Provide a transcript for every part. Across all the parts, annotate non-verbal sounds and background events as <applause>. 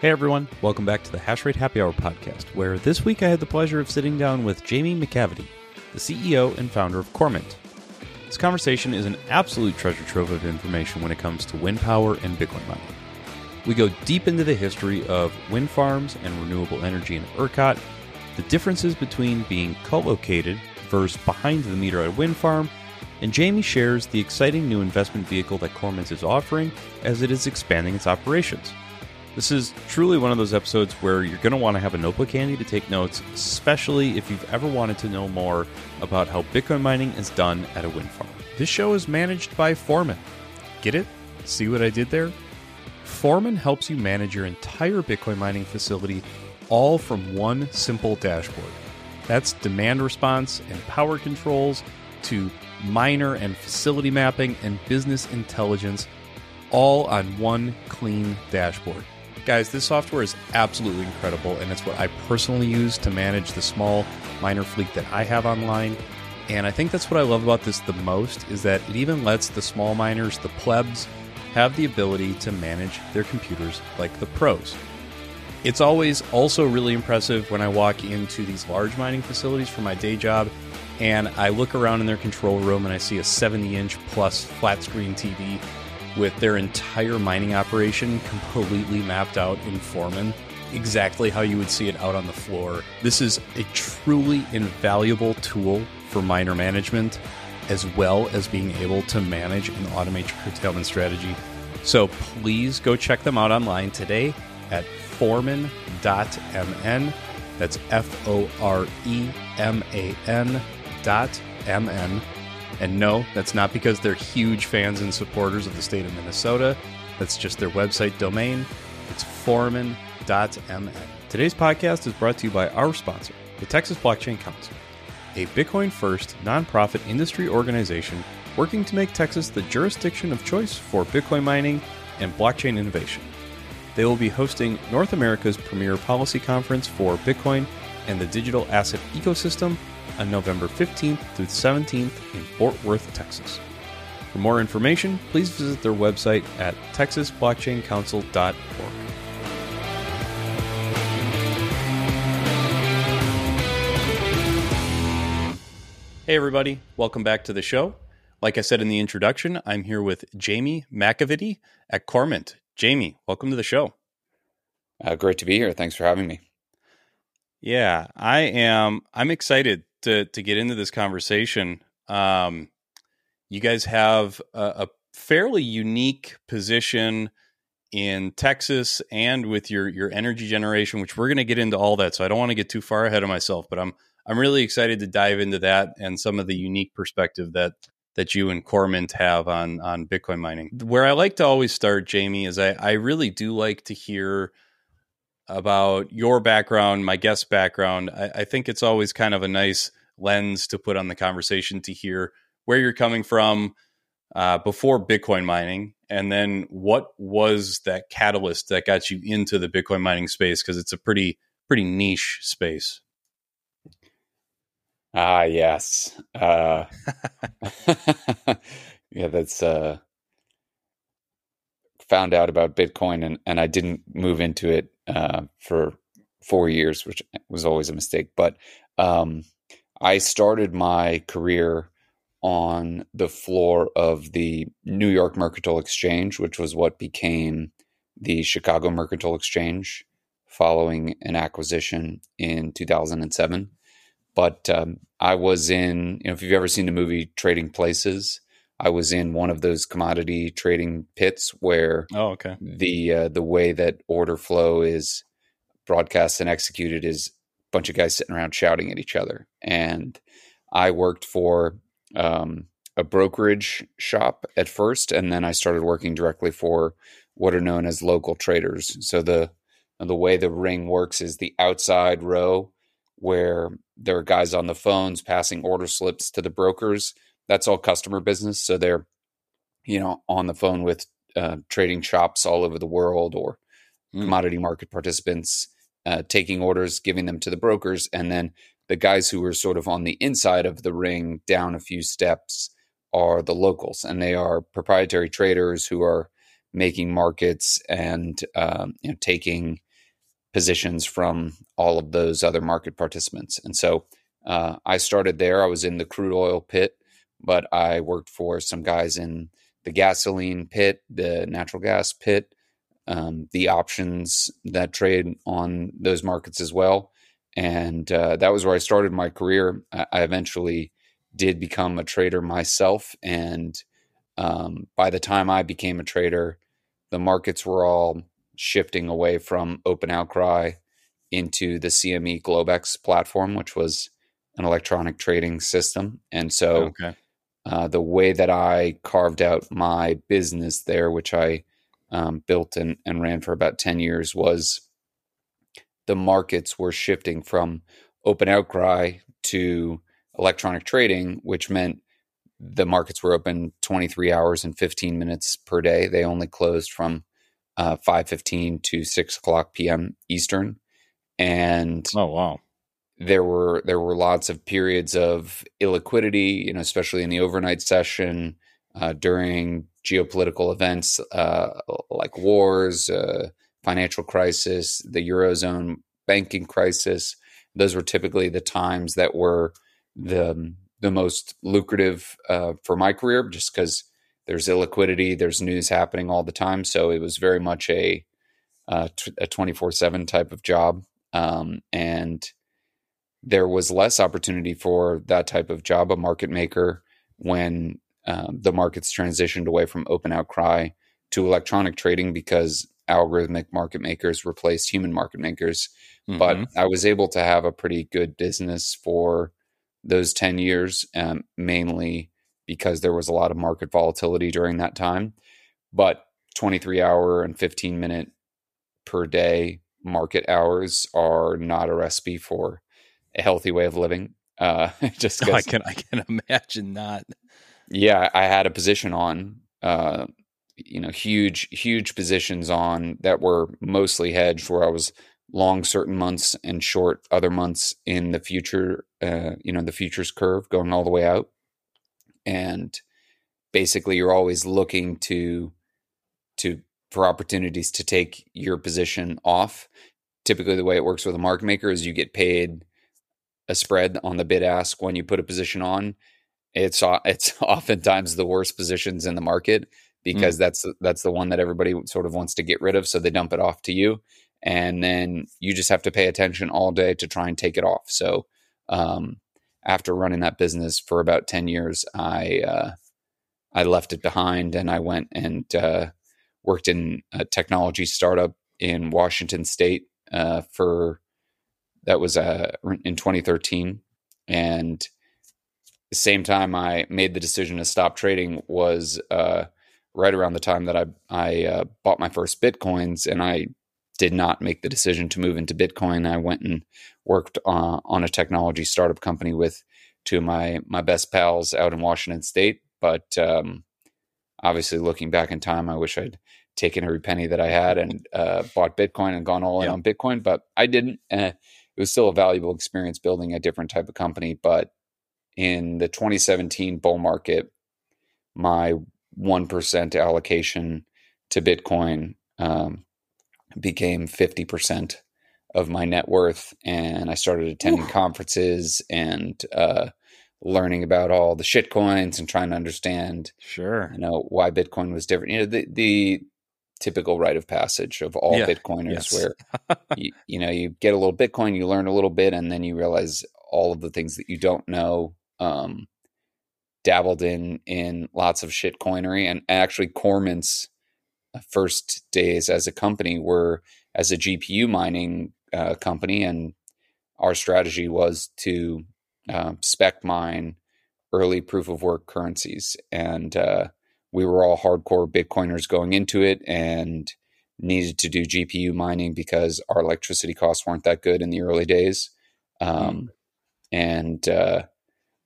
Hey everyone, welcome back to the Hashrate Happy Hour podcast, where this week I had the pleasure of sitting down with Jamie McAvity, the CEO and founder of Cormint. This conversation is an absolute treasure trove of information when it comes to wind power and Bitcoin mining. We go deep into the history of wind farms and renewable energy in ERCOT, the differences between being co-located versus behind the meter at a wind farm, and Jamie shares the exciting new investment vehicle that Cormint is offering as it is expanding its operations. This is truly one of those episodes where you're going to want to have a notebook handy to take notes, especially if you've ever wanted to know more about how Bitcoin mining is done at a wind farm. This show is managed by Foreman. Get it? See what I did there? Foreman helps you manage your entire Bitcoin mining facility all from one simple dashboard. That's demand response and power controls to miner and facility mapping and business intelligence, all on one clean dashboard. Guys, this software is absolutely incredible, and it's what I personally use to manage the small miner fleet that I have online. And I think that's what I love about this the most is that it even lets the small miners, the plebs, have the ability to manage their computers like the pros. It's always also really impressive when I walk into these large mining facilities for my day job and I look around in their control room and I see a 70 inch plus flat screen TV with their entire mining operation completely mapped out in Foreman, exactly how you would see it out on the floor. This is a truly invaluable tool for miner management, as well as being able to manage and automate your curtailment strategy. So please go check them out online today at foreman.mn. That's F O R E M A N dot M N and no, that's not because they're huge fans and supporters of the state of Minnesota. That's just their website domain. It's foreman.mn. Today's podcast is brought to you by our sponsor, the Texas Blockchain Council, a Bitcoin first nonprofit industry organization working to make Texas the jurisdiction of choice for Bitcoin mining and blockchain innovation. They will be hosting North America's premier policy conference for Bitcoin and the digital asset ecosystem on November 15th through 17th in Fort Worth, Texas. For more information, please visit their website at texasblockchaincouncil.org. Hey, everybody, welcome back to the show. Like I said in the introduction, I'm here with Jamie McAvity at Cormint. Jamie, welcome to the show. Uh, great to be here. Thanks for having me. Yeah, I am. I'm excited to to get into this conversation. Um, you guys have a, a fairly unique position in Texas and with your your energy generation, which we're going to get into all that. So I don't want to get too far ahead of myself, but I'm I'm really excited to dive into that and some of the unique perspective that that you and Cormint have on on Bitcoin mining. Where I like to always start, Jamie, is I, I really do like to hear about your background, my guest background. I, I, think it's always kind of a nice lens to put on the conversation to hear where you're coming from uh, before Bitcoin mining, and then what was that catalyst that got you into the Bitcoin mining space because it's a pretty pretty niche space. Ah, yes. Uh, <laughs> <laughs> yeah, that's uh, found out about Bitcoin, and and I didn't move into it uh, for four years, which was always a mistake. But um, I started my career on the floor of the New York Mercantile Exchange, which was what became the Chicago Mercantile Exchange following an acquisition in 2007. But um, I was in, you know, if you've ever seen the movie Trading Places, I was in one of those commodity trading pits where oh, okay. the uh, the way that order flow is broadcast and executed is a bunch of guys sitting around shouting at each other. And I worked for um, a brokerage shop at first, and then I started working directly for what are known as local traders. So the the way the ring works is the outside row where there are guys on the phones passing order slips to the brokers that's all customer business. So they're, you know, on the phone with uh, trading shops all over the world or mm. commodity market participants, uh, taking orders, giving them to the brokers, and then the guys who are sort of on the inside of the ring, down a few steps, are the locals, and they are proprietary traders who are making markets and um, you know, taking positions from all of those other market participants. And so uh, I started there. I was in the crude oil pit, but I worked for some guys in the gasoline pit, the natural gas pit, um, the options that trade on those markets as well. And uh, that was where I started my career. I, eventually did become a trader myself. And um, by the time I became a trader, the markets were all shifting away from Open Outcry into the CME Globex platform, which was an electronic trading system. And so okay. Uh, the way that I carved out my business there, which I um, built and, and ran for about 10 years, was the markets were shifting from Open Outcry to electronic trading, which meant the markets were open 23 hours and 15 minutes per day. They only closed from uh, 5.15 to 6 o'clock p.m. Eastern. And oh, wow. There were there were lots of periods of illiquidity, you know, especially in the overnight session uh, during geopolitical events uh, like wars, uh, financial crisis, the eurozone banking crisis. Those were typically the times that were the the most lucrative uh, for my career, just because there's illiquidity, there's news happening all the time. So it was very much a uh, a twenty four seven type of job, um, and there was less opportunity for that type of job, a market maker, when um, the markets transitioned away from open outcry to electronic trading because algorithmic market makers replaced human market makers. Mm-hmm. But I was able to have a pretty good business for those 10 years, um, mainly because there was a lot of market volatility during that time. But 23 hour and 15 minute per day market hours are not a recipe for a healthy way of living. Uh, <laughs> just I can I can imagine not. Yeah, I had a position on, uh, you know, huge huge positions on that were mostly hedged, where I was long certain months and short other months in the future, uh, you know, the futures curve going all the way out. And basically you're always looking to to for opportunities to take your position off. Typically the way it works with a market maker is you get paid a spread on the bid ask when you put a position on. It's <laughs> it's oftentimes the worst positions in the market because mm. that's that's the one that everybody sort of wants to get rid of so they dump it off to you and then you just have to pay attention all day to try and take it off. So um, after running that business for about ten years, I uh, I left it behind and I went and uh, worked in a technology startup in Washington State uh, for that was uh, in 2013, and the same time I made the decision to stop trading was uh, right around the time that I I uh, bought my first bitcoins, and I did not make the decision to move into Bitcoin. I went and worked uh, on a technology startup company with two of my my best pals out in Washington State. But um, obviously, looking back in time, I wish I'd taken every penny that I had and uh, bought Bitcoin and gone all in yeah. on Bitcoin. But I didn't. Uh, it was still a valuable experience building a different type of company. But in the 2017 bull market, my one percent allocation to Bitcoin um, became 50% of my net worth. And I started attending Ooh. conferences and uh, learning about all the shit coins and trying to understand, sure, you know, why Bitcoin was different. You know, the, the typical rite of passage of all yeah. Bitcoiners yes. where, <laughs> you, you know, you get a little Bitcoin, you learn a little bit, and then you realize all of the things that you don't know. Um, dabbled in in lots of shit coinery and actually Cormint's first days as a company were as a GPU mining uh, company, and our strategy was to uh, spec mine early proof of work currencies, and uh, we were all hardcore Bitcoiners going into it, and needed to do GPU mining because our electricity costs weren't that good in the early days, um, mm. and uh,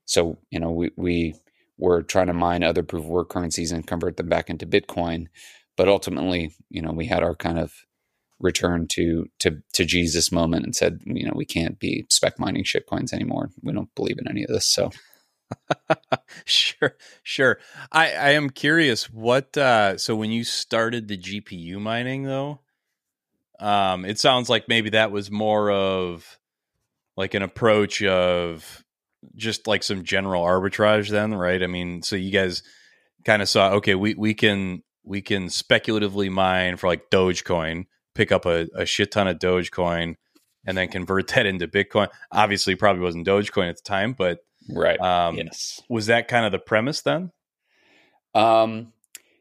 so you know we we were trying to mine other proof of work currencies and convert them back into Bitcoin but ultimately, you know, we had our kind of return to to to Jesus moment and said, you know, we can't be spec mining shitcoins anymore. We don't believe in any of this. So <laughs> sure, sure. I I am curious what uh so when you started the GPU mining though, um, it sounds like maybe that was more of like an approach of just like some general arbitrage then right i mean so you guys kind of saw okay we, we can we can speculatively mine for like dogecoin pick up a, a shit ton of dogecoin and then convert <laughs> that into bitcoin obviously probably wasn't dogecoin at the time but right. Um, yes. was that kind of the premise then? Um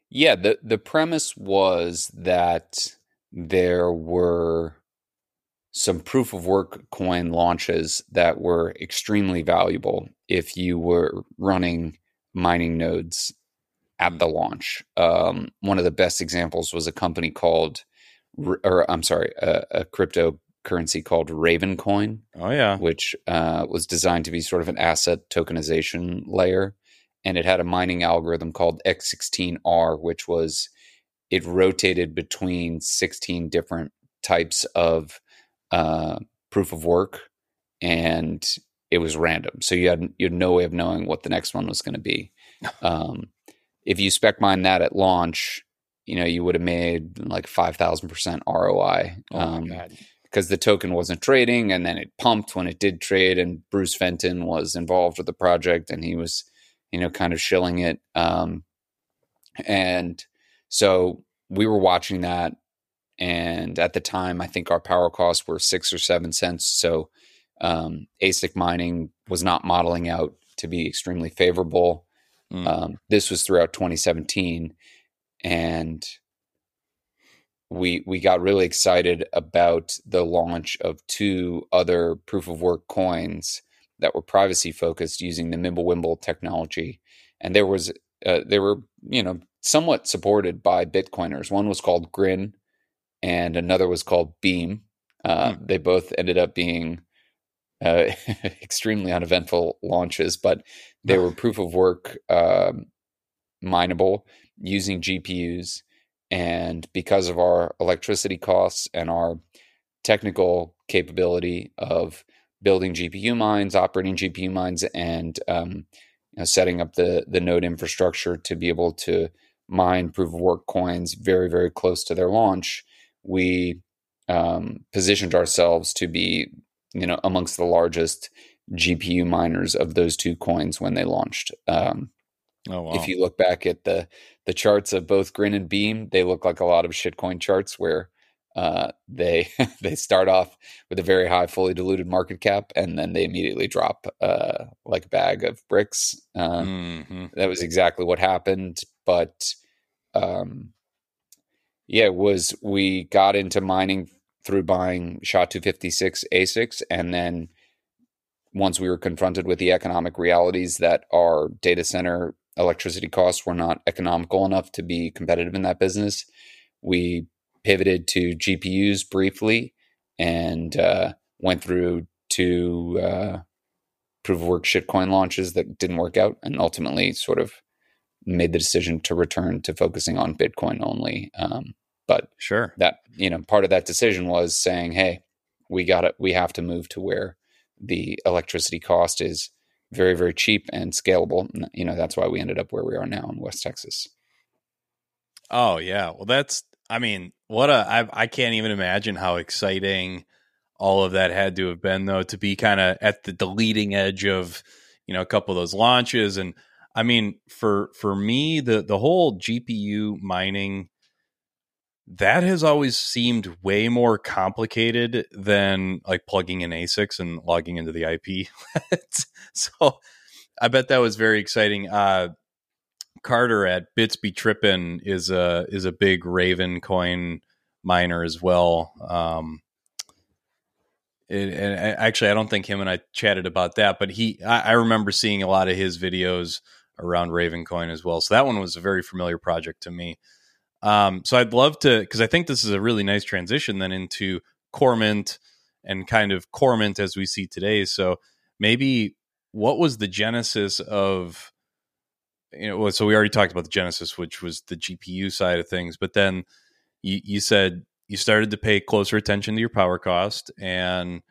yeah the the premise was that there were some proof of work coin launches that were extremely valuable if you were running mining nodes at the launch. Um, one of the best examples was a company called, or I'm sorry, a, a cryptocurrency called Ravencoin. Oh yeah, which uh, was designed to be sort of an asset tokenization layer, and it had a mining algorithm called X16R, which was it rotated between 16 different types of uh, proof of work, and it was random. So you had you had no way of knowing what the next one was going to be. <laughs> Um, if you spec mine that at launch, you know you would have made like five thousand percent ROI. Oh um, because the token wasn't trading, and then it pumped when it did trade. And Bruce Fenton was involved with the project, and he was, you know, kind of shilling it. Um, and so we were watching that and at the time, I think our power costs were six or seven cents. So um, ASIC mining was not modeling out to be extremely favorable. Mm. Um, this was throughout 2017, and we we got really excited about the launch of two other proof of work coins that were privacy focused using the Mimblewimble technology, and there was uh, they were you know somewhat supported by Bitcoiners. One was called Grin, and another was called Beam. Uh, mm. They both ended up being uh, <laughs> extremely uneventful launches, but they were proof of work um, mineable using GPUs. And because of our electricity costs and our technical capability of building GPU mines, operating GPU mines, and um, you know, setting up the the node infrastructure to be able to mine proof of work coins very very close to their launch, we um, positioned ourselves to be, you know, amongst the largest GPU miners of those two coins when they launched. Um, oh, wow. If you look back at the the charts of both Grin and Beam, they look like a lot of shitcoin charts where uh, they <laughs> they start off with a very high fully diluted market cap and then they immediately drop uh, like a bag of bricks. Uh, mm-hmm. That was exactly what happened, but um, yeah, was we got into mining through buying SHA 256 ASICs. And then once we were confronted with the economic realities that our data center electricity costs were not economical enough to be competitive in that business, we pivoted to GPUs briefly and uh, went through two uh, proof of work shitcoin launches that didn't work out and ultimately sort of made the decision to return to focusing on Bitcoin only. Um, but sure, that you know, part of that decision was saying, "Hey, we got it. We have to move to where the electricity cost is very, very cheap and scalable." And, you know, that's why we ended up where we are now in West Texas. Oh yeah, well, that's. I mean, what a I, I can't even imagine how exciting all of that had to have been, though, to be kind of at the, the leading edge of you know a couple of those launches and. I mean, for for me, the the whole GPU mining that has always seemed way more complicated than like plugging in ASICs and logging into the IP. <laughs> so I bet that was very exciting. Uh, Carter at Bits Be Trippin is a is a big Raven coin miner as well. Um, and actually, I don't think him and I chatted about that, but he I, I remember seeing a lot of his videos around Raven coin as well. So that one was a very familiar project to me. Um, so I'd love to because I think this is a really nice transition then into Cormint and kind of Cormint as we see today. So maybe what was the genesis of you know so we already talked about the genesis which was the gpu side of things but then you, you said you started to pay closer attention to your power cost and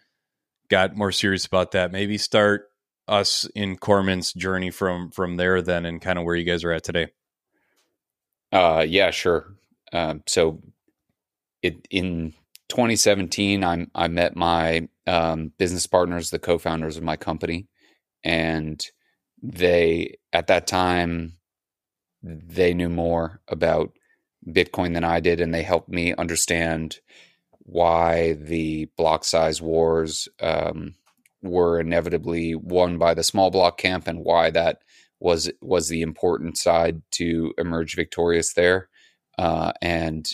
got more serious about that maybe start us in cormint's journey from from there then and kind of where you guys are at today uh, yeah, sure. Um, so, it in 2017, I I met my um, business partners, the co-founders of my company, and they at that time they knew more about Bitcoin than I did, and they helped me understand why the block size wars um, were inevitably won by the small block camp, and why that was was the important side to emerge victorious there. Uh, and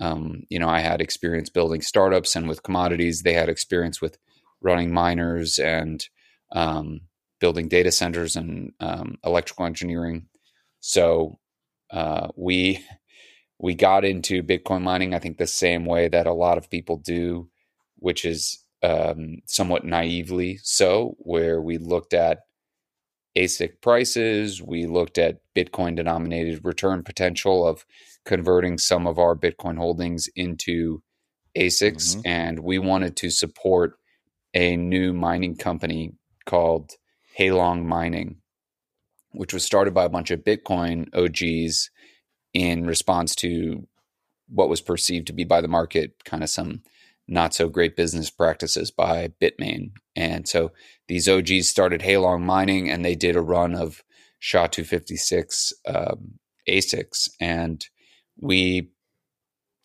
um, you know, I had experience building startups and with commodities. They had experience with running miners and um, building data centers and um, electrical engineering. So uh, we we got into Bitcoin mining. I think the same way that a lot of people do, which is um, somewhat naively so, where we looked at ASIC prices, we looked at Bitcoin denominated return potential of converting some of our Bitcoin holdings into ASICs, mm-hmm. and we wanted to support a new mining company called Halong Mining, which was started by a bunch of Bitcoin OGs in response to what was perceived to be by the market kind of some not so great business practices by Bitmain. And so these OGs started Halong Mining and they did a run of SHA 256 um, ASICs. And we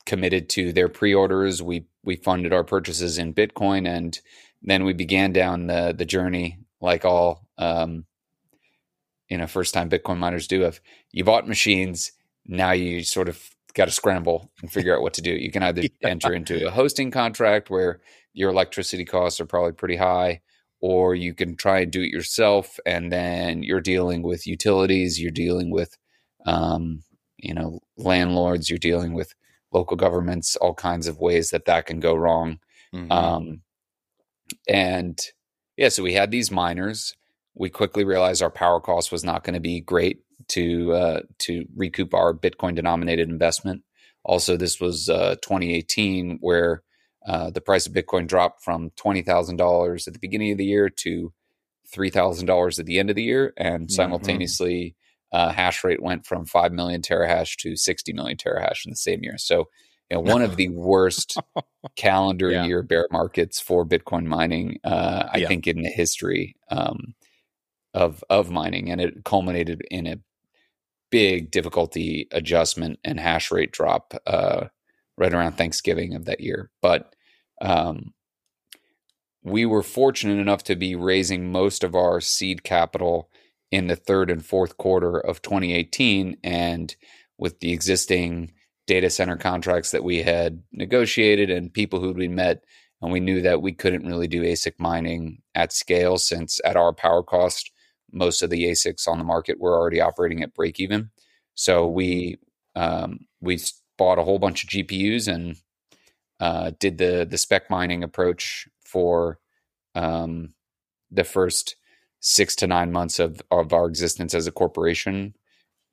committed to their pre-orders. We we funded our purchases in Bitcoin, and then we began down the the journey, like all um, you know, first time Bitcoin miners do. Of you bought machines, now you sort of got to scramble and figure out what to do. You can either <laughs> yeah. enter into a hosting contract where your electricity costs are probably pretty high, or you can try and do it yourself, and then you're dealing with utilities, you're dealing with um, you know landlords you're dealing with local governments all kinds of ways that that can go wrong mm-hmm. um, and yeah so we had these miners we quickly realized our power cost was not going to be great to uh, to recoup our bitcoin denominated investment also this was uh, 2018 where uh, the price of bitcoin dropped from $20000 at the beginning of the year to $3000 at the end of the year and mm-hmm. simultaneously uh, hash rate went from 5 million terahash to 60 million terahash in the same year. So, you know, one of <laughs> the worst calendar yeah. year bear markets for Bitcoin mining, uh, I yeah. think, in the history um, of of mining, and it culminated in a big difficulty adjustment and hash rate drop uh, right around Thanksgiving of that year. But um, we were fortunate enough to be raising most of our seed capital in the third and fourth quarter of 2018. And with the existing data center contracts that we had negotiated and people who we met, and we knew that we couldn't really do ASIC mining at scale since at our power cost, most of the ASICs on the market were already operating at break even. So we um, we bought a whole bunch of GPUs and uh, did the the spec mining approach for um, the first six to nine months of, of our existence as a corporation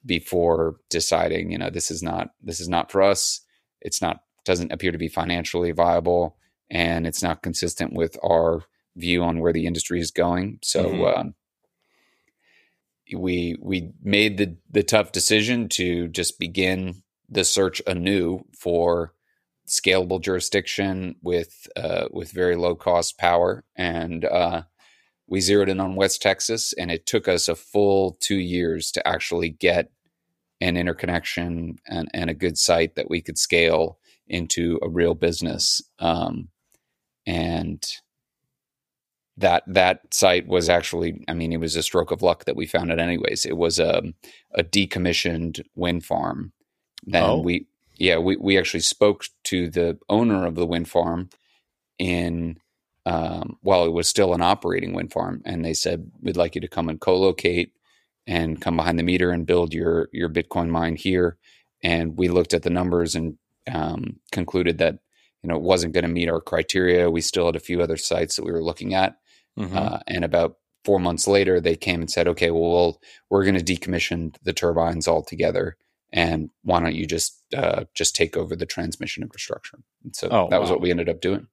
before deciding, you know, this is not this is not for us. It's not doesn't appear to be financially viable, and it's not consistent with our view on where the industry is going. So mm-hmm. um, we we made the the tough decision to just begin the search anew for scalable jurisdiction with uh, with very low cost power and uh, we zeroed in on West Texas, and it took us a full two years to actually get an interconnection and, and a good site that we could scale into a real business. Um, and that that site was actually, I mean, it was a stroke of luck that we found it anyways. It was a, a decommissioned wind farm. Then oh. we, yeah, we, we actually spoke to the owner of the wind farm in um, while it was still an operating wind farm. And they said, we'd like you to come and co-locate and come behind the meter and build your, your Bitcoin mine here. And we looked at the numbers and um, concluded that, you know, it wasn't going to meet our criteria. We still had a few other sites that we were looking at. Mm-hmm. Uh, and about four months later, they came and said, okay, well, we'll we're going to decommission the turbines altogether. And why don't you just uh, just take over the transmission infrastructure? And so oh, that was what we ended up doing.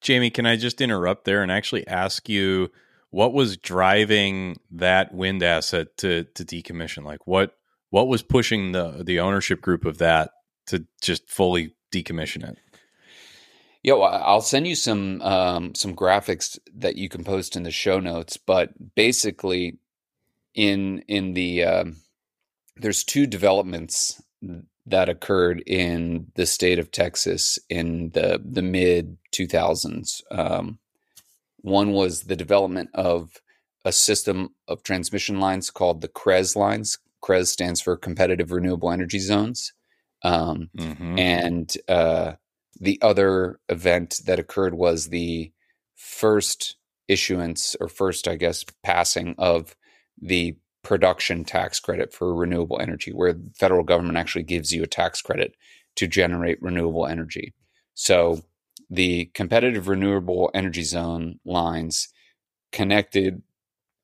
Jamie, can I just interrupt there and actually ask you what was driving that wind asset to to decommission? Like what what was pushing the the ownership group of that to just fully decommission it? Yo, I'll send you some um, some graphics that you can post in the show notes. But basically, in in the um, there's two developments that occurred in the state of Texas in the the mid 2000s. Um, one was the development of a system of transmission lines called the CREZ lines. CREZ stands for Competitive Renewable Energy Zones, um, mm-hmm. and uh, the other event that occurred was the first issuance or first, I guess, passing of the production tax credit for renewable energy, where the federal government actually gives you a tax credit to generate renewable energy. So the competitive renewable energy zone lines connected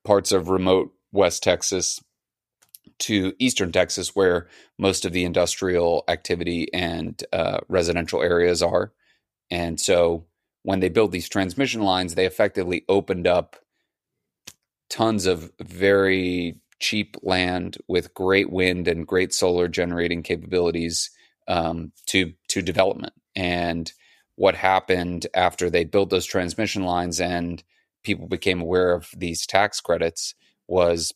parts of remote West Texas to eastern Texas, where most of the industrial activity and uh, residential areas are. And so when they build these transmission lines, they effectively opened up tons of very cheap land with great wind and great solar generating capabilities um, to to development. And what happened after they built those transmission lines and people became aware of these tax credits was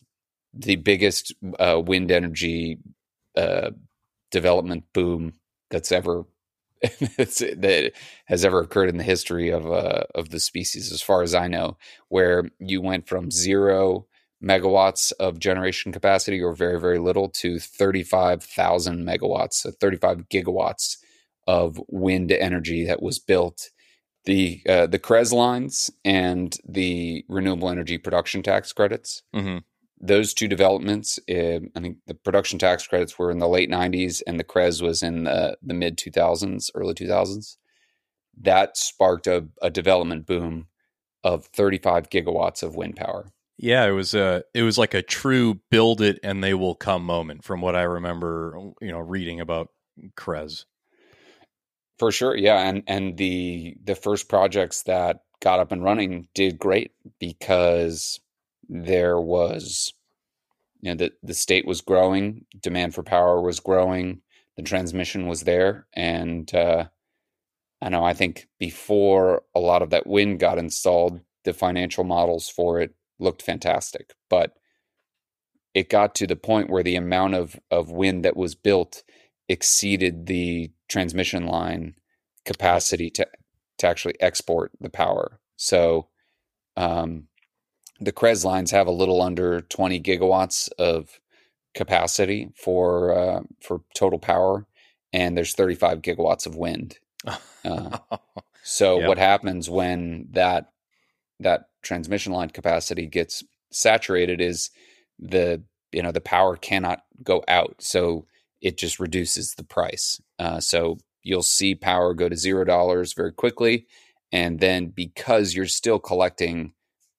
the biggest uh, wind energy uh, development boom that's ever <laughs> that has ever occurred in the history of uh, of the species, as far as I know, where you went from zero megawatts of generation capacity, or very very little, to thirty five thousand megawatts, so thirty five gigawatts of wind energy that was built. The uh, the CREZ lines and the renewable energy production tax credits. Mm-hmm those two developments, uh, I think the production tax credits were in the late 90s and the CREZ was in the, the mid 2000s, early 2000s. That sparked a, a development boom of 35 gigawatts of wind power. Yeah, it was a it was like a true build it and they will come moment from what I remember, you know, reading about CREZ. For sure, yeah, and and the the first projects that got up and running did great because there was you know the the state was growing demand for power was growing the transmission was there and uh, i know i think before a lot of that wind got installed the financial models for it looked fantastic but it got to the point where the amount of of wind that was built exceeded the transmission line capacity to to actually export the power. So um, the CREZ lines have a little under 20 gigawatts of capacity for uh, for total power, and there's 35 gigawatts of wind. Uh, <laughs> so yep. what happens when that that transmission line capacity gets saturated is the you know the power cannot go out, so it just reduces the price. Uh, so you'll see power go to zero dollars very quickly, and then because you're still collecting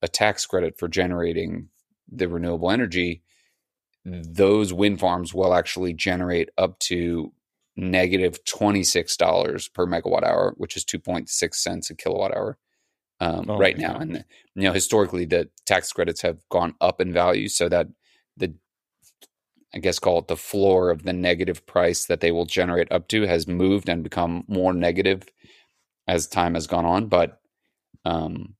a tax credit for generating the renewable energy, those wind farms will actually generate up to negative $26 per megawatt hour, which is 2.6 cents a kilowatt hour um, oh, right now. And, you know, historically, the tax credits have gone up in value so that the, I guess, call it the floor of the negative price that they will generate up to has moved and become more negative as time has gone on. But um,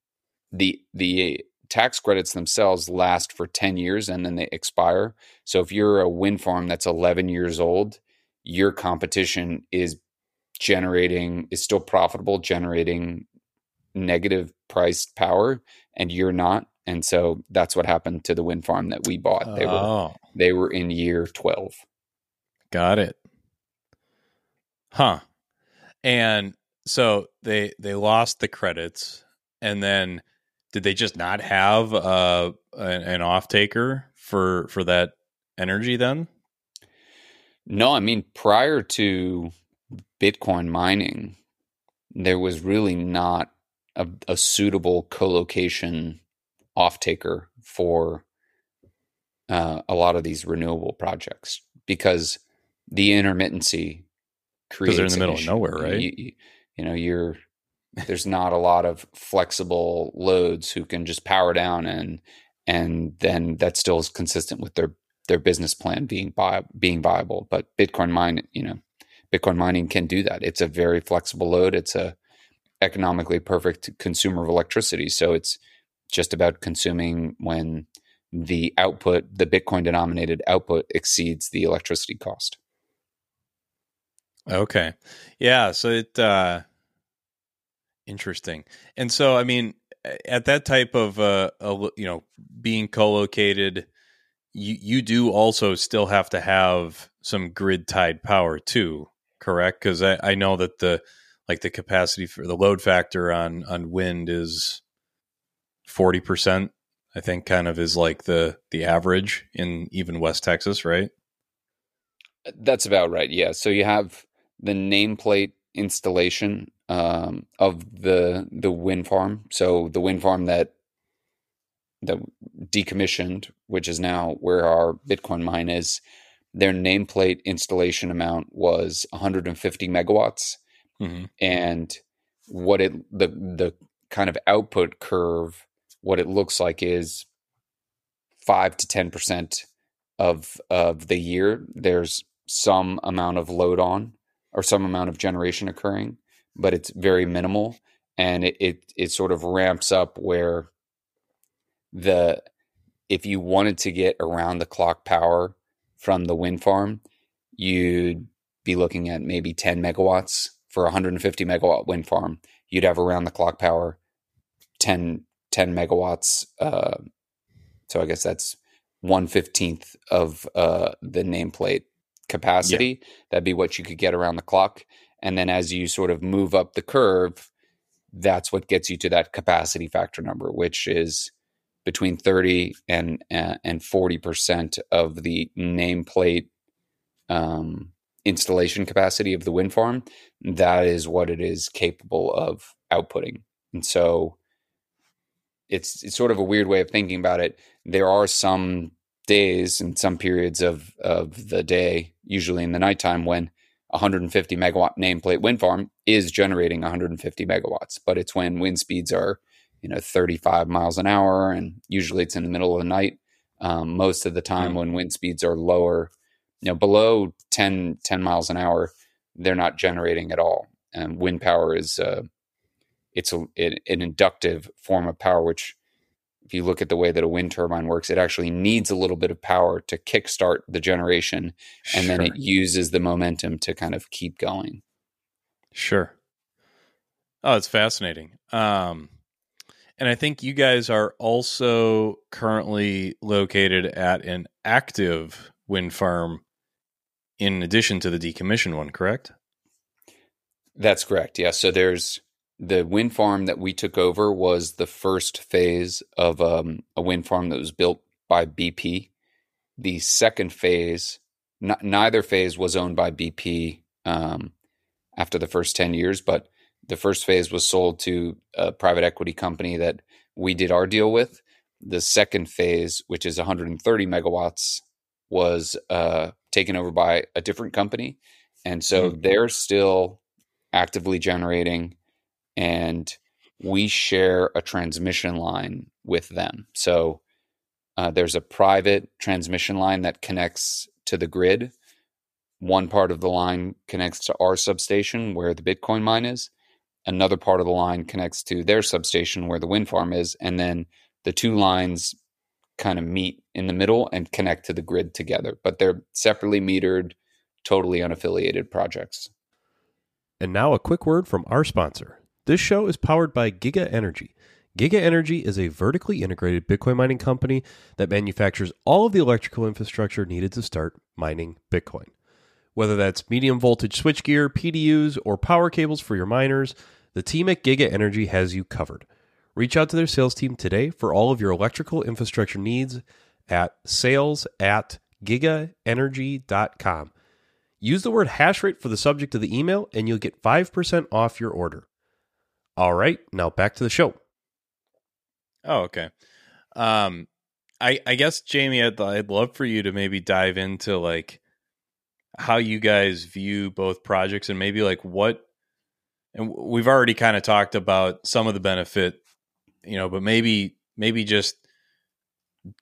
the the tax credits themselves last for 10 years and then they expire. So if you're a wind farm that's 11 years old, your competition is generating is still profitable generating negative priced power and you're not. And so that's what happened to the wind farm that we bought. They oh. were they were in year 12 got it. Huh. And so they they lost the credits and then did they just not have uh, an, an off taker for for that energy then? No, I mean prior to Bitcoin mining, there was really not a, a suitable co-location off taker for uh, a lot of these renewable projects because the intermittency creates because they're in the middle issue. of nowhere, right? You, you know, you're there's not a lot of flexible loads who can just power down and and then that still is consistent with their their business plan being bi- being viable. But Bitcoin mine, you know, Bitcoin mining can do that. It's a very flexible load. It's a economically perfect consumer of electricity. So it's just about consuming when the output, the Bitcoin denominated output, exceeds the electricity cost. Okay. Yeah. So it, uh, interesting. And so, I mean, at that type of, uh, you know, being co located, you, you do also still have to have some grid tied power too, correct? Because I, I know that the, like the capacity for the load factor on, on wind is 40%. I think kind of is like the, the average in even West Texas, right? That's about right. Yeah. So you have the nameplate installation um, of the the wind farm. So the wind farm that that decommissioned, which is now where our Bitcoin mine is, their nameplate installation amount was 150 megawatts, mm-hmm. and what it the the kind of output curve, what it looks like is five to ten percent of of the year. There's some amount of load on or some amount of generation occurring, but it's very minimal and it, it, it sort of ramps up where the if you wanted to get around the clock power from the wind farm, you'd be looking at maybe 10 megawatts for a 150 megawatt wind farm. You'd have around the clock power 10, 10 megawatts. Uh, so I guess that's one fifteenth of uh, the nameplate capacity. Yeah. That'd be what you could get around the clock. And then as you sort of move up the curve, that's what gets you to that capacity factor number, which is between 30 and uh, and 40% of the nameplate um, installation capacity of the wind farm. That is what it is capable of outputting. And so it's it's sort of a weird way of thinking about it. There are some days and some periods of of the day, usually in the nighttime, when 150 megawatt nameplate wind farm is generating 150 megawatts, but it's when wind speeds are you know 35 miles an hour, and usually it's in the middle of the night. Um, most of the time, mm when wind speeds are lower, you know, below 10 10 miles an hour, they're not generating at all. And wind power is uh, it's a, an inductive form of power, which if you look at the way that a wind turbine works, it actually needs a little bit of power to kickstart the generation, and sure. then it uses the momentum to kind of keep going. Sure. Oh, it's fascinating. Um, and I think you guys are also currently located at an active wind farm in addition to the decommissioned one, correct? That's correct. Yeah. So there's the wind farm that we took over was the first phase of um, a wind farm that was built by BP. The second phase, n- neither phase was owned by BP um, after the first 10 years, but the first phase was sold to a private equity company that we did our deal with. The second phase, which is 130 megawatts, was uh, taken over by a different company. And so mm-hmm. they're still actively generating and we share a transmission line with them. So uh, there's a private transmission line that connects to the grid. One part of the line connects to our substation where the Bitcoin mine is. Another part of the line connects to their substation where the wind farm is. And then the two lines kind of meet in the middle and connect to the grid together. But they're separately metered, totally unaffiliated projects. And now a quick word from our sponsor. This show is powered by Giga Energy. Giga Energy is a vertically integrated Bitcoin mining company that manufactures all of the electrical infrastructure needed to start mining Bitcoin. Whether that's medium voltage switchgear, PDUs, or power cables for your miners, the team at Giga Energy has you covered. Reach out to their sales team today for all of your electrical infrastructure needs at sales at gigaenergy.com. Use the word hash rate for the subject of the email and you'll get 5% off your order. All right, now back to the show. Oh, okay. Um, I I guess Jamie, I'd, I'd love for you to maybe dive into like how you guys view both projects and maybe like what. And we've already kind of talked about some of the benefit, you know, but maybe maybe just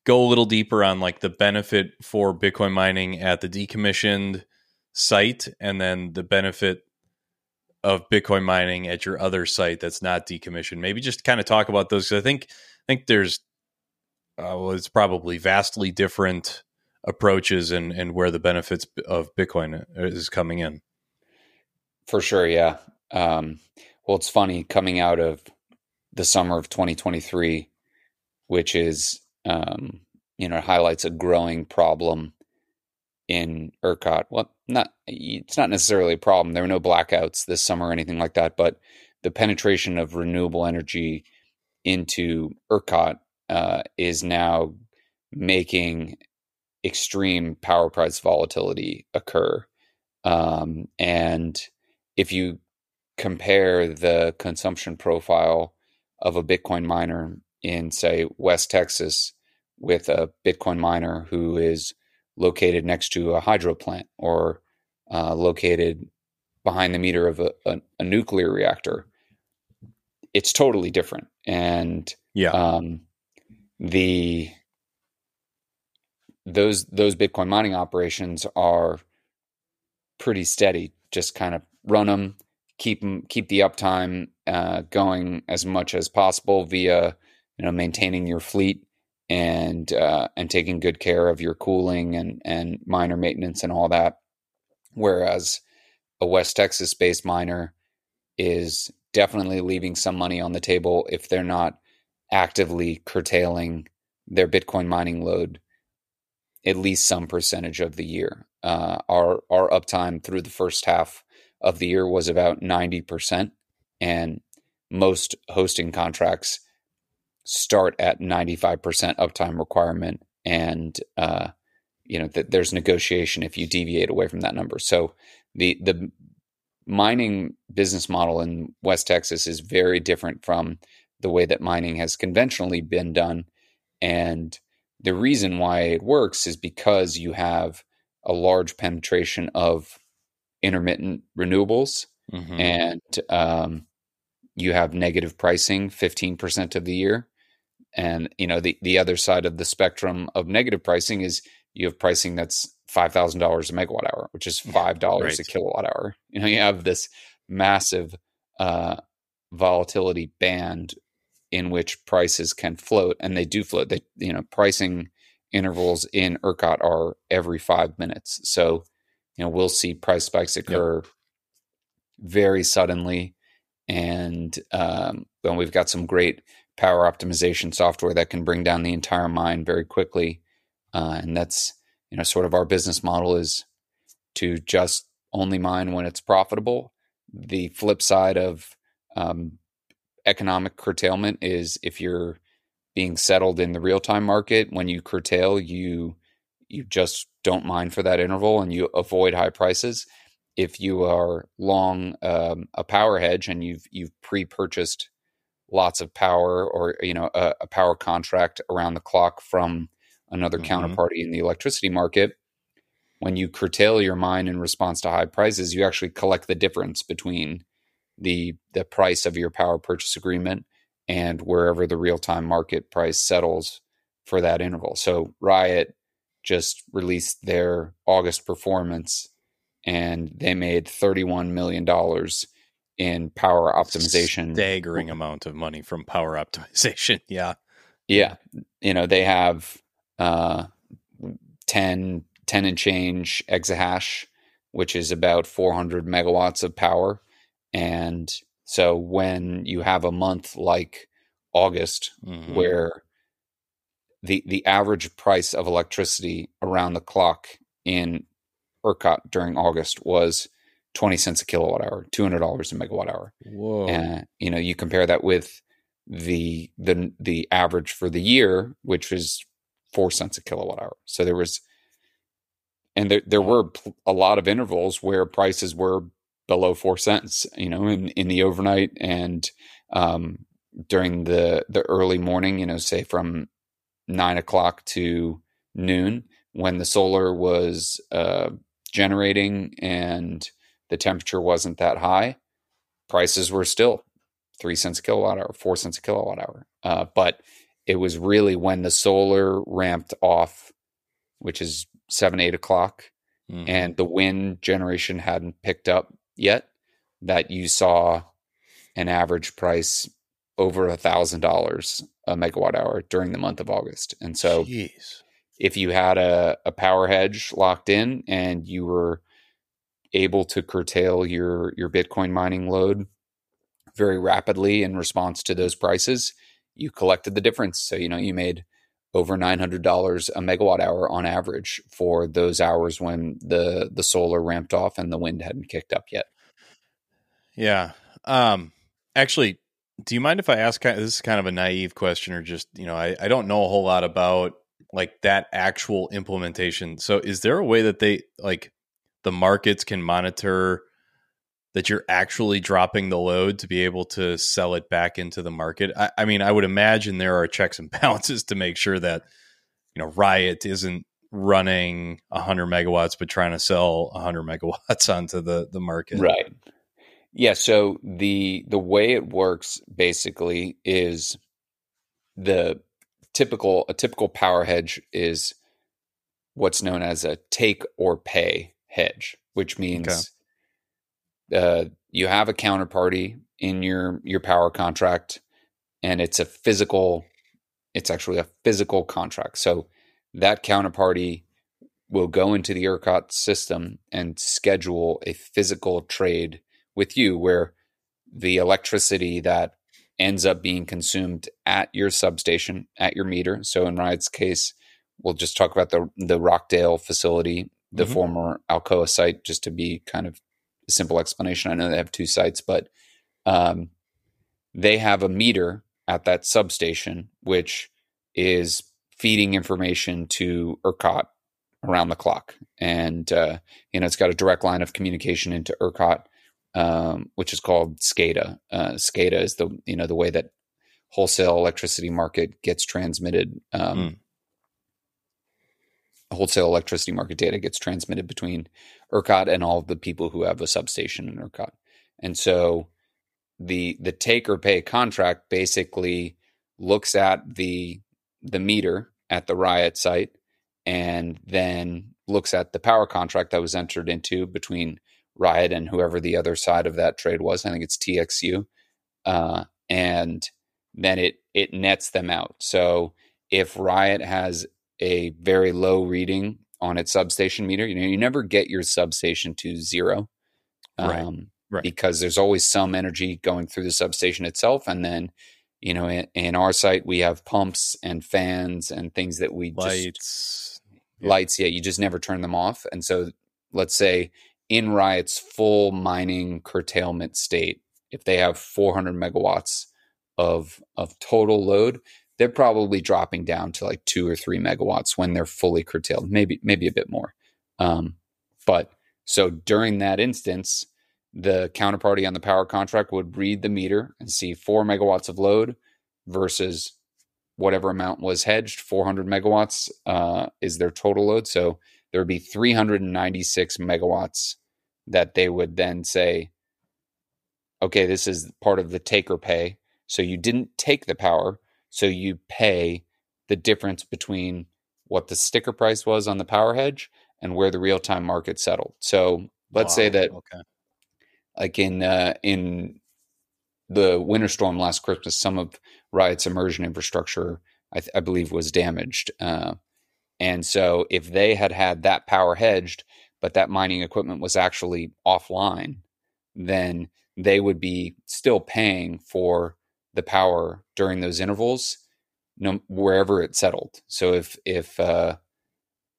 go a little deeper on like the benefit for Bitcoin mining at the decommissioned site, and then the benefit of Bitcoin mining at your other site that's not decommissioned. Maybe just kind of talk about those. Cause I think I think there's uh, well, it's probably vastly different approaches and and where the benefits of Bitcoin is coming in. For sure, yeah. Um, well, it's funny coming out of the summer of 2023, which is um, you know highlights a growing problem in ERCOT. Well, not it's not necessarily a problem. There were no blackouts this summer or anything like that, but the penetration of renewable energy into ERCOT uh, is now making extreme power price volatility occur. Um, and if you compare the consumption profile of a Bitcoin miner in, say, West Texas with a Bitcoin miner who is located next to a hydro plant or uh, located behind the meter of a, a, a, nuclear reactor, it's totally different. And yeah, um, the those those Bitcoin mining operations are pretty steady. Just kind of run them, keep them, keep the uptime uh, going as much as possible via you know maintaining your fleet and uh, and taking good care of your cooling and and miner maintenance and all that. Whereas a West Texas based miner is definitely leaving some money on the table if they're not actively curtailing their Bitcoin mining load at least some percentage of the year. Uh, our our uptime through the first half of the year was about ninety percent, and most hosting contracts start at ninety five percent uptime requirement, and uh, you know th- there's negotiation if you deviate away from that number. So the the mining business model in West Texas is very different from the way that mining has conventionally been done, and the reason why it works is because you have a large penetration of intermittent renewables mm-hmm. and um, you have negative pricing 15% of the year and you know the, the other side of the spectrum of negative pricing is you have pricing that's $5000 a megawatt hour which is $5 right. a kilowatt hour you know you have this massive uh, volatility band in which prices can float, and they do float. They, you know, pricing intervals in ERCOT are every five minutes. So, you know, we'll see price spikes occur yep. very suddenly, and um, then we've got some great power optimization software that can bring down the entire mine very quickly. Uh, and that's you know sort of our business model is to just only mine when it's profitable. The flip side of um, economic curtailment is if you're being settled in the real time market, when you curtail, you you just don't mine for that interval and you avoid high prices. If you are long um, a power hedge and you've you've pre purchased lots of power or you know a, a, power contract around the clock from another mm-hmm. counterparty in the electricity market, when you curtail your mine in response to high prices, you actually collect the difference between the the price of your power purchase agreement and wherever the real time market price settles for that interval. So Riot just released their August performance and they made $31 million in power optimization. Staggering amount of money from power optimization. <laughs> Yeah. Yeah. You know, they have uh, 10, 10 and change exahash, which is about 400 megawatts of power. And so when you have a month like August, mm-hmm. where the the average price of electricity around the clock in ERCOT during August was 20 cents a kilowatt hour, $200 a megawatt hour. Whoa. And, you know, you compare that with the, the, the average for the year, which was four cents a kilowatt hour. So there was, and there, there were a lot of intervals where prices were below four cents, you know, in, in the overnight and um, during the the early morning, you know, say from nine o'clock to noon, when the solar was uh, generating and the temperature wasn't that high, prices were still three cents a kilowatt hour, four cents a kilowatt hour. Uh, but it was really when the solar ramped off, which is seven, eight o'clock, mm-hmm. and the wind generation hadn't picked up yet that you saw an average price over a thousand dollars a megawatt hour during the month of August. And so Jeez. if you had a, a power hedge locked in and you were able to curtail your your Bitcoin mining load very rapidly in response to those prices, you collected the difference. So you know you made over nine hundred dollars a megawatt hour on average for those hours when the the solar ramped off and the wind hadn't kicked up yet. Yeah. Um actually do you mind if I ask this is kind of a naive question or just, you know, I, I don't know a whole lot about like that actual implementation. So is there a way that they like the markets can monitor that you're actually dropping the load to be able to sell it back into the market? I, I mean, I would imagine there are checks and <laughs> balances to make sure that, you know, Riot isn't running 100 megawatts but trying to sell 100 <laughs> megawatts onto the the market. Right. Yeah, so the the way it works basically is the typical a typical power hedge is what's known as a take or pay hedge, which means uh, you have a counterparty in your your power contract, and it's a physical. It's actually a physical contract. So that counterparty will go into the ERCOT system and schedule a physical trade with you where the electricity that ends up being consumed at your substation at your meter. So in Riot's case, we'll just talk about the the Rockdale facility, the mm-hmm. former Alcoa site, just to be kind of a simple explanation. I know they have two sites, but um, they have a meter at that substation which is feeding information to ERCOT around the clock, and uh, you know it's got a direct line of communication into ERCOT um, which is called SCADA. Uh, SCADA is the you know the way that wholesale electricity market gets transmitted. Um, mm. Wholesale electricity market data gets transmitted between ERCOT and all the people who have a substation in ERCOT, and so the the take or pay contract basically looks at the the meter at the riot site and then looks at the power contract that was entered into between Riot and whoever the other side of that trade was. I think it's TXU, uh, and then it it nets them out. So if Riot has a very low reading on its substation meter, you know you never get your substation to zero, um, right? Right. Because there's always some energy going through the substation itself, and then you know in, in our site we have pumps and fans and things that we lights. just lights. Yeah, you just never turn them off, and so let's say in Riot's full mining curtailment state, if they have 400 megawatts of of total load, they're probably dropping down to like two or three megawatts when they're fully curtailed, maybe maybe a bit more. Um, but so during that instance, the counterparty on the power contract would read the meter and see four megawatts of load versus whatever amount was hedged. 400 megawatts uh, is their total load. So there would be 396 megawatts that they would then say, okay, this is part of the take or pay. So you didn't take the power, so you pay the difference between what the sticker price was on the power hedge and where the real time market settled. So let's wow, say that, okay. like in uh, in the winter storm last Christmas, some of Riot's immersion infrastructure, I, th- I believe, was damaged. Uh, and so if they had had that power hedged, but that mining equipment was actually offline, then they would be still paying for the power during those intervals, no, wherever it settled. So if if uh,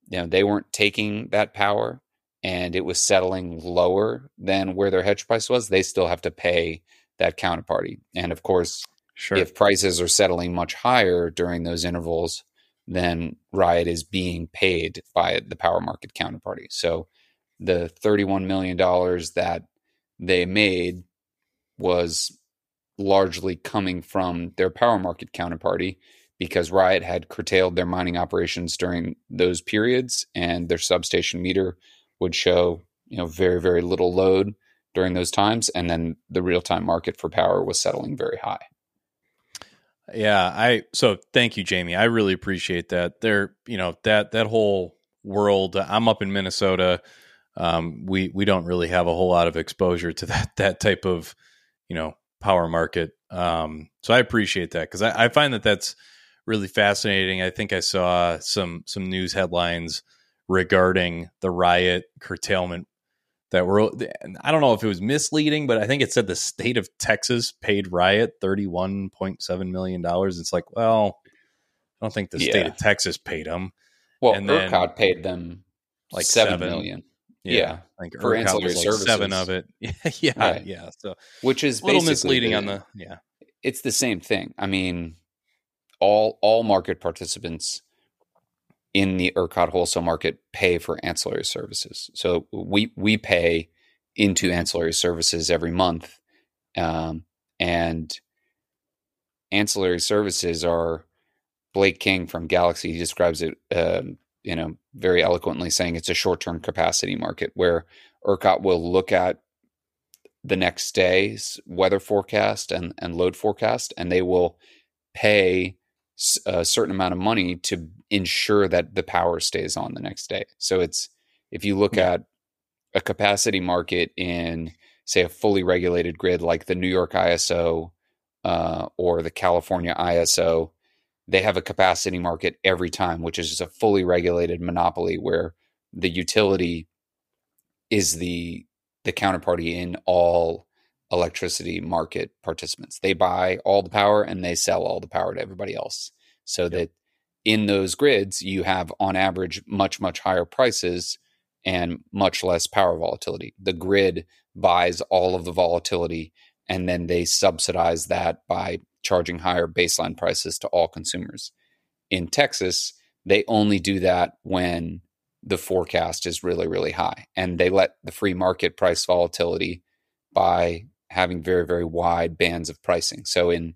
you know they weren't taking that power and it was settling lower than where their hedge price was, they still have to pay that counterparty. And of course, sure. if prices are settling much higher during those intervals, then Riot is being paid by the power market counterparty. So the $31 million that they made was largely coming from their power market counterparty because Riot had curtailed their mining operations during those periods and their substation meter would show, you know, very, very little load during those times. And then the real time market for power was settling very high. Yeah, I so thank you, Jamie. I really appreciate that. There, you know, that that whole world. I'm up in Minnesota. um, we we don't really have a whole lot of exposure to that that type of you know power market. Um, so I appreciate that because I, I, find that that's really fascinating. I think I saw some some news headlines regarding the riot curtailment that were I don't know if it was misleading, but I think it said the state of Texas paid riot thirty one point seven million dollars. It's like, well, I don't think the yeah. state of Texas paid them. Well, and ERCOT paid them like seven, seven million. Yeah, yeah. Like for ancillary like services, seven of it. <laughs> yeah, right. yeah. So which is a little misleading the, on the yeah. It's the same thing. I mean, all all market participants in the ERCOT wholesale market pay for ancillary services. So we we pay into ancillary services every month, um, and ancillary services are Blake King from Galaxy he describes it, um, you know, very eloquently, saying it's a short-term capacity market where ERCOT will look at the next day's weather forecast and, and load forecast, and they will pay a certain amount of money to ensure that the power stays on the next day. So it's if you look yeah. at a capacity market in say a fully regulated grid like the New York ISO uh, or the California ISO, they have a capacity market every time, which is just a fully regulated monopoly where the utility is the the counterparty in all electricity market participants. They buy all the power and they sell all the power to everybody else. So yep. that in those grids, you have on average much, much higher prices and much less power volatility. The grid buys all of the volatility and then they subsidize that by charging higher baseline prices to all consumers. In Texas, they only do that when the forecast is really, really high. And they let the free market price volatility by having very, very wide bands of pricing. So in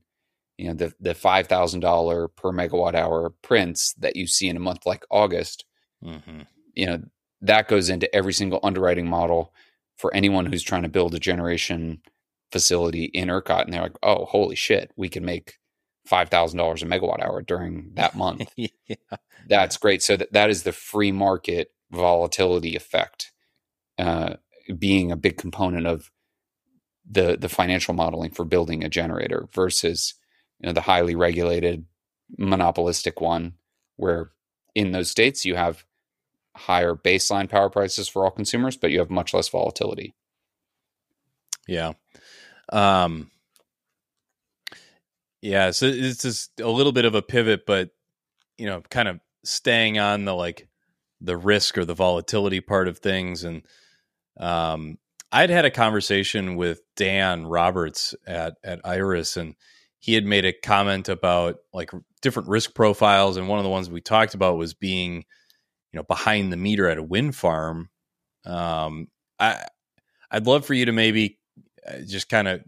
you know the the five thousand dollar per megawatt hour prints that you see in a month like August, mm-hmm. you know that goes into every single underwriting model for anyone who's trying to build a generation facility in ERCOT, and they're like, oh, holy shit, we can make five thousand dollars a megawatt hour during that month. <laughs> yeah. That's great. So that that is the free market volatility effect, uh, being a big component of the the financial modeling for building a generator versus you know the highly regulated monopolistic one where in those states you have higher baseline power prices for all consumers but you have much less volatility yeah um yeah so it's just a little bit of a pivot but you know kind of staying on the like the risk or the volatility part of things and um I'd had a conversation with Dan Roberts at at Iris, and he had made a comment about like different risk profiles, and one of the ones we talked about was being, you know, behind the meter at a wind farm. Um, I I'd love for you to maybe just kind of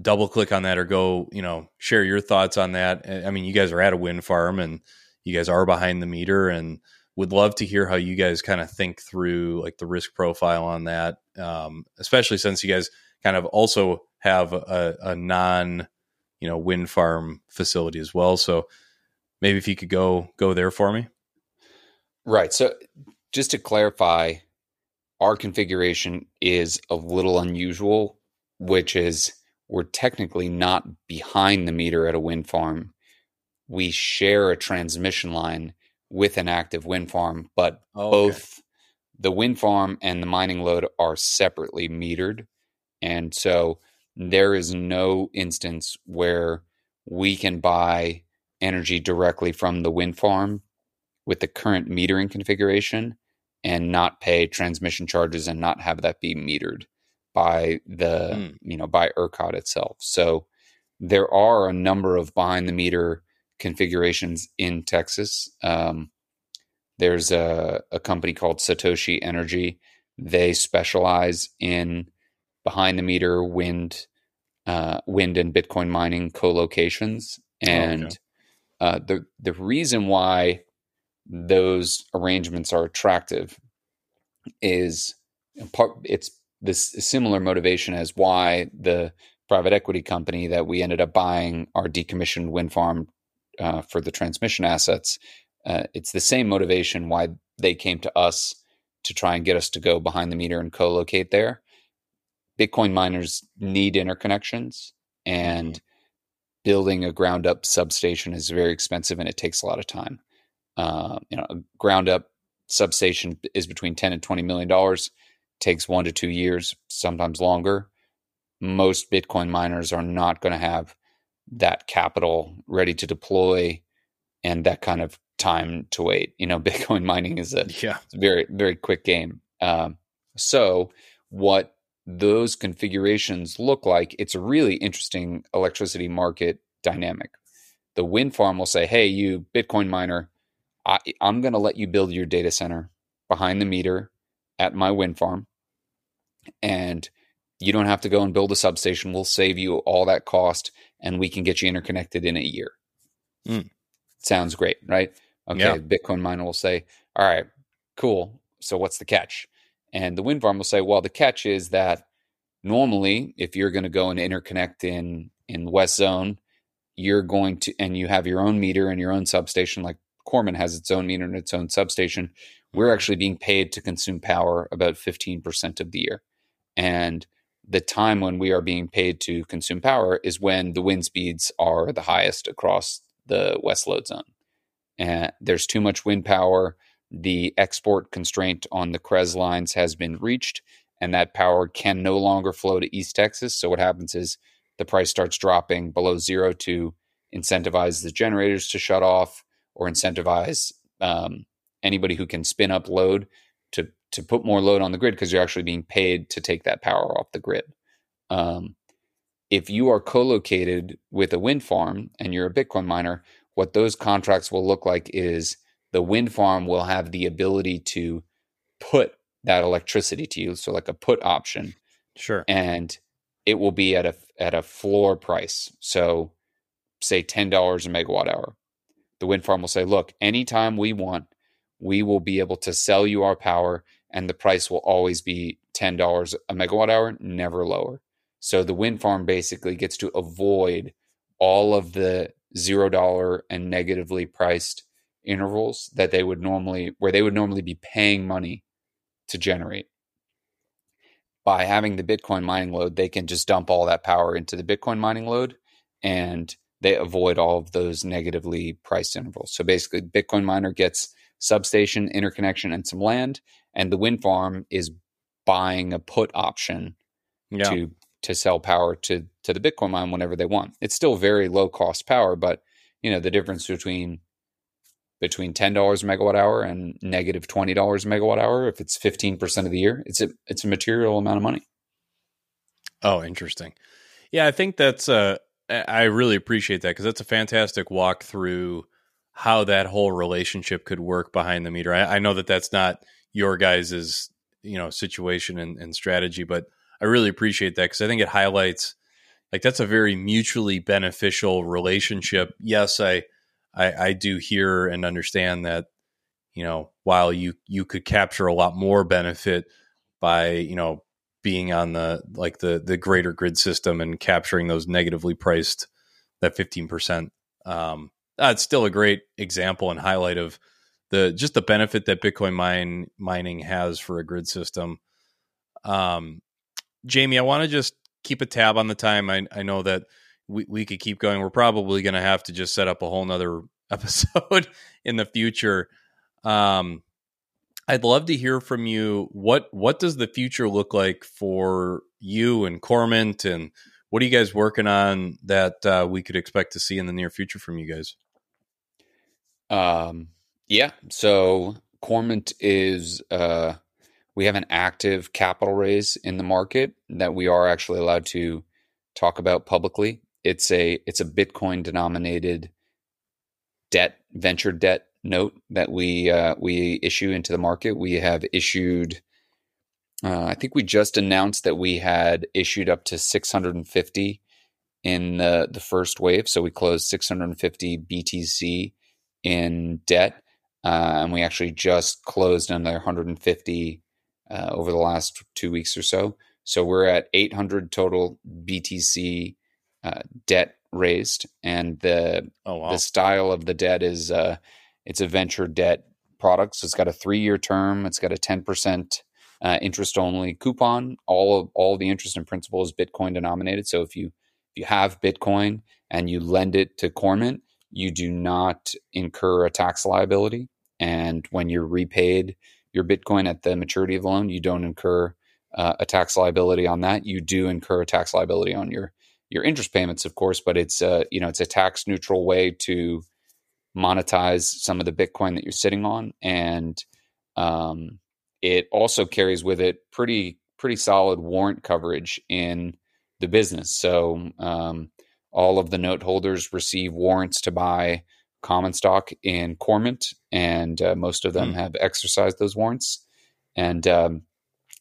double click on that or go, you know, share your thoughts on that. I mean, you guys are at a wind farm and you guys are behind the meter and would love to hear how you guys kind of think through like the risk profile on that, um, especially since you guys kind of also have a, a non, you know, wind farm facility as well. So maybe if you could go go there for me. Right. So just to clarify, our configuration is a little unusual, which is we're technically not behind the meter at a wind farm. We share a transmission line with an active wind farm, but oh, both the wind farm and the mining load are separately metered. And so there is no instance where we can buy energy directly from the wind farm with the current metering configuration and not pay transmission charges and not have that be metered by the mm. you know by ERCOT itself. So there are a number of behind the meter configurations in Texas. Um, there's a, a company called Satoshi Energy. They specialize in behind the meter wind, uh, wind and Bitcoin mining co-locations, and oh, okay. uh, the the reason why those arrangements are attractive is part it's this similar motivation as why the private equity company that we ended up buying our decommissioned wind farm uh, for the transmission assets. Uh, it's the same motivation why they came to us to try and get us to go behind the meter and co-locate there. Bitcoin miners need interconnections, and mm-hmm. building a ground up substation is very expensive and it takes a lot of time. Uh, you know, a ground up substation is between 10 and 20 million dollars. Takes one to two years sometimes longer. Most bitcoin miners are not going to have that capital ready to deploy and that kind of time to wait. You know <laughs> bitcoin mining is a, yeah. very very quick game. Um, so what those configurations look like it's a really interesting electricity market dynamic. The wind farm will say hey you bitcoin miner I, I'm going to let you build your data center behind the meter at my wind farm. And you don't have to go and build a substation. We'll save you all that cost and we can get you interconnected in a year. Mm. Sounds great, right? Okay. Yeah. Bitcoin miner will say, all right, cool. So what's the catch? And the wind farm will say, well, the catch is that normally if you're going to go and interconnect in in the West Zone, you're going to and you have your own meter and your own substation like Cormint has its own meter and its own substation. We're mm-hmm. actually being paid to consume power about 15% of the year. And the time when we are being paid to consume power is when the wind speeds are the highest across the west load zone. And there's too much wind power. The export constraint on the CREZ lines has been reached, and that power can no longer flow to East Texas. So, what happens is the price starts dropping below zero to incentivize the generators to shut off or incentivize um, anybody who can spin up load to to put more load on the grid because you're actually being paid to take that power off the grid. Um, if you are co-located with a wind farm and you're a Bitcoin miner, what those contracts will look like is the wind farm will have the ability to put that electricity to you, so like a put option. Sure. And it will be at a at a floor price. So say ten dollars a megawatt hour the wind farm will say, look, anytime we want, we will be able to sell you our power and the price will always be $10 a megawatt hour, never lower. So the wind farm basically gets to avoid all of the $0 and negatively priced intervals that they would normally where they would normally be paying money to generate. By having the Bitcoin mining load, they can just dump all that power into the Bitcoin mining load and they avoid all of those negatively priced intervals. So basically, Bitcoin miner gets substation, interconnection, and some land, and the wind farm is buying a put option yeah. to to sell power to to the Bitcoin mine whenever they want. It's still very low cost power, but you know the difference between between ten dollars a megawatt hour and negative twenty dollars a megawatt hour, if it's fifteen percent of the year, it's a it's a material amount of money. Oh, interesting. Yeah, I think that's uh I really appreciate that because that's a fantastic walk through how that whole relationship could work behind the meter. I, I know that that's not your guys's you know situation and, and strategy, but I really appreciate that because I think it highlights like that's a very mutually beneficial relationship. Yes, I, I I do hear and understand that you know while you you could capture a lot more benefit by you know being on the like the the greater grid system and capturing those negatively priced that 15% um that's still a great example and highlight of the just the benefit that bitcoin mine mining has for a grid system. Um jamie i want to just keep a tab on the time. I, I know that we, we could keep going. We're probably going to have to just set up a whole nother <laughs> episode in the future. Um I'd love to hear from you. What what does the future look like for you and Cormint, and what are you guys working on that uh, we could expect to see in the near future from you guys? Um, yeah. So Cormint is uh, we have an active capital raise in the market that we are actually allowed to talk about publicly. It's a it's a Bitcoin denominated debt venture debt note that we uh, we issue into the market. We have issued. Uh, I think we just announced that we had issued up to 650 in the, the first wave. So we closed 650 BTC in debt, uh, and we actually just closed another 150 uh, over the last two weeks or so. So we're at 800 total BTC uh, debt raised, and the oh, wow. the style of the debt is uh, it's a venture debt product. So it's got a three year term. It's got a ten percent uh, interest only coupon. All of all of the interest and principal is Bitcoin denominated. So if you if you have Bitcoin and you lend it to Cormint, you do not incur a tax liability. And when you're repaid your Bitcoin at the maturity of the loan, you don't incur uh, a tax liability on that. You do incur a tax liability on your your interest payments, of course, but it's a you know it's a tax neutral way to monetize some of the Bitcoin that you're sitting on, and um, it also carries with it pretty pretty solid warrant coverage in the business. So um, all of the note holders receive warrants to buy common stock in Cormint, and uh, most of them mm. have exercised those warrants. And um,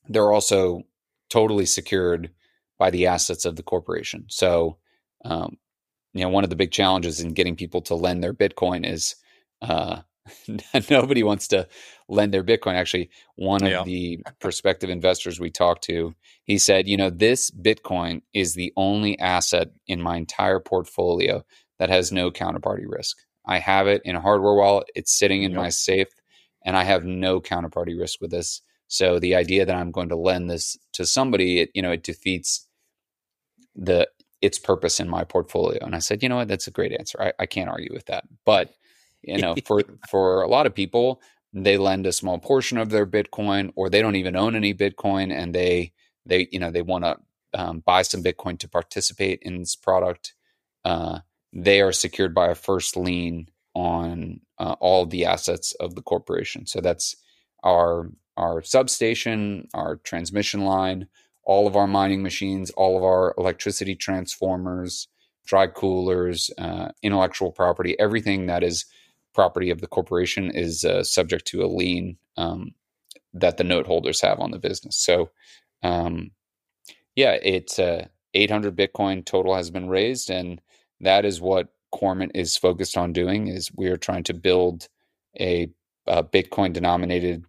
they're also totally secured by the assets of the corporation. So, um, you know, one of the big challenges in getting people to lend their Bitcoin is uh, <laughs> nobody wants to lend their Bitcoin. Actually, one of yeah. the prospective investors we talked to, he said, you know, this Bitcoin is the only asset in my entire portfolio that has no counterparty risk. I have it in a hardware wallet. It's sitting in my safe, and I have no counterparty risk with this. So the idea that I'm going to lend this to somebody, it, you know, it defeats the its purpose in my portfolio. And I said, you know what, that's a great answer. I, I can't argue with that. But you know, <laughs> for for a lot of people, they lend a small portion of their Bitcoin, or they don't even own any Bitcoin, and they they you know they want to um, buy some Bitcoin to participate in this product. Uh, they are secured by a first lien on uh, all the assets of the corporation. So that's our our substation, our transmission line, all of our mining machines, all of our electricity transformers, dry coolers, uh, intellectual property, everything that is property of the corporation is uh, subject to a lien um, that the note holders have on the business. So, um, yeah, it's uh, 800 Bitcoin total has been raised, and that is what Cormint is focused on doing is we are trying to build a, a Bitcoin denominated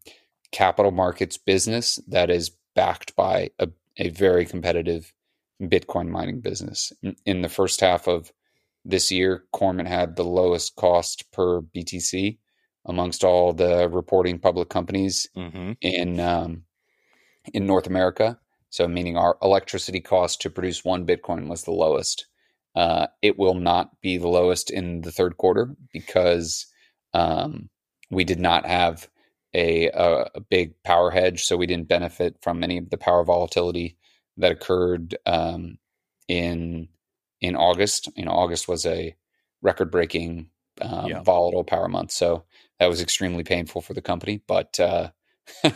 capital markets business that is backed by a, a very competitive Bitcoin mining business. In, in, the first half of this year, Cormint had the lowest cost per BTC amongst all the reporting public companies mm-hmm. in um, in North America. So, meaning our electricity cost to produce one Bitcoin was the lowest. Uh, it will not be the lowest in the third quarter because um, we did not have a, a, a, big power hedge, so we didn't benefit from any of the power volatility that occurred um, in in August. You know, August was a record breaking um, yeah. volatile power month, so that was extremely painful for the company. But uh, <laughs> you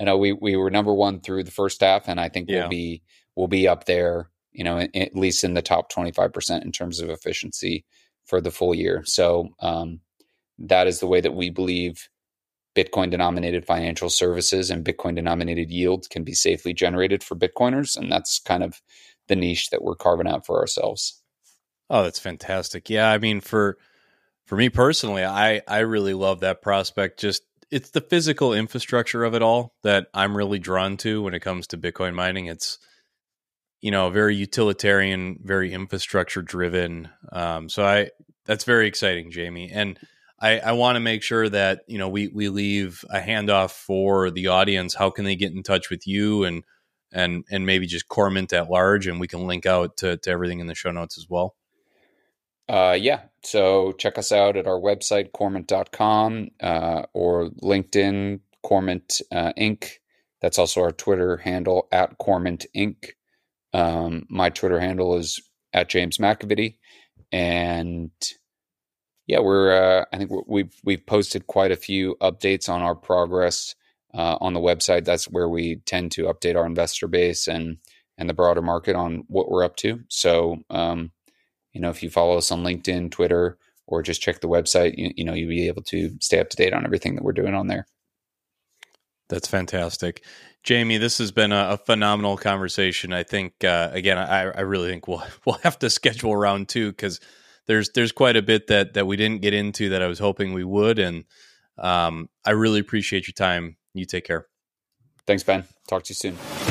know, we we were number one through the first half, and I think yeah. we'll be we'll be up there you know, at least in the top 25% in terms of efficiency for the full year. So um, that is the way that we believe Bitcoin denominated financial services and Bitcoin denominated yields can be safely generated for Bitcoiners. And that's kind of the niche that we're carving out for ourselves. Oh, that's fantastic. Yeah. I mean, for, for me personally, I, I really love that prospect. Just it's the physical infrastructure of it all that I'm really drawn to when it comes to Bitcoin mining. It's, you know, very utilitarian, very infrastructure driven. Um, so I that's very exciting, Jamie. And I, I want to make sure that you know we we leave a handoff for the audience. How can they get in touch with you and and and maybe just Cormint at large, and we can link out to, to everything in the show notes as well. Uh, yeah. So check us out at our website, cormint.com, uh, or LinkedIn, Cormint uh, Inc. That's also our Twitter handle at Cormint Inc. Um, my Twitter handle is at James McAvity, and yeah, we're uh, I think we've we've posted quite a few updates on our progress uh, on the website. That's where we tend to update our investor base and and the broader market on what we're up to. So, um, you know, if you follow us on LinkedIn, Twitter, or just check the website, you, you know, you'll be able to stay up to date on everything that we're doing on there. That's fantastic. Jamie, this has been a, phenomenal conversation. I think uh, again, I, I, really think we'll <laughs> we'll have to schedule round two because there's there's quite a bit that that we didn't get into that I was hoping we would, and um, I really appreciate your time. You take care. Thanks, Ben. Talk to you soon.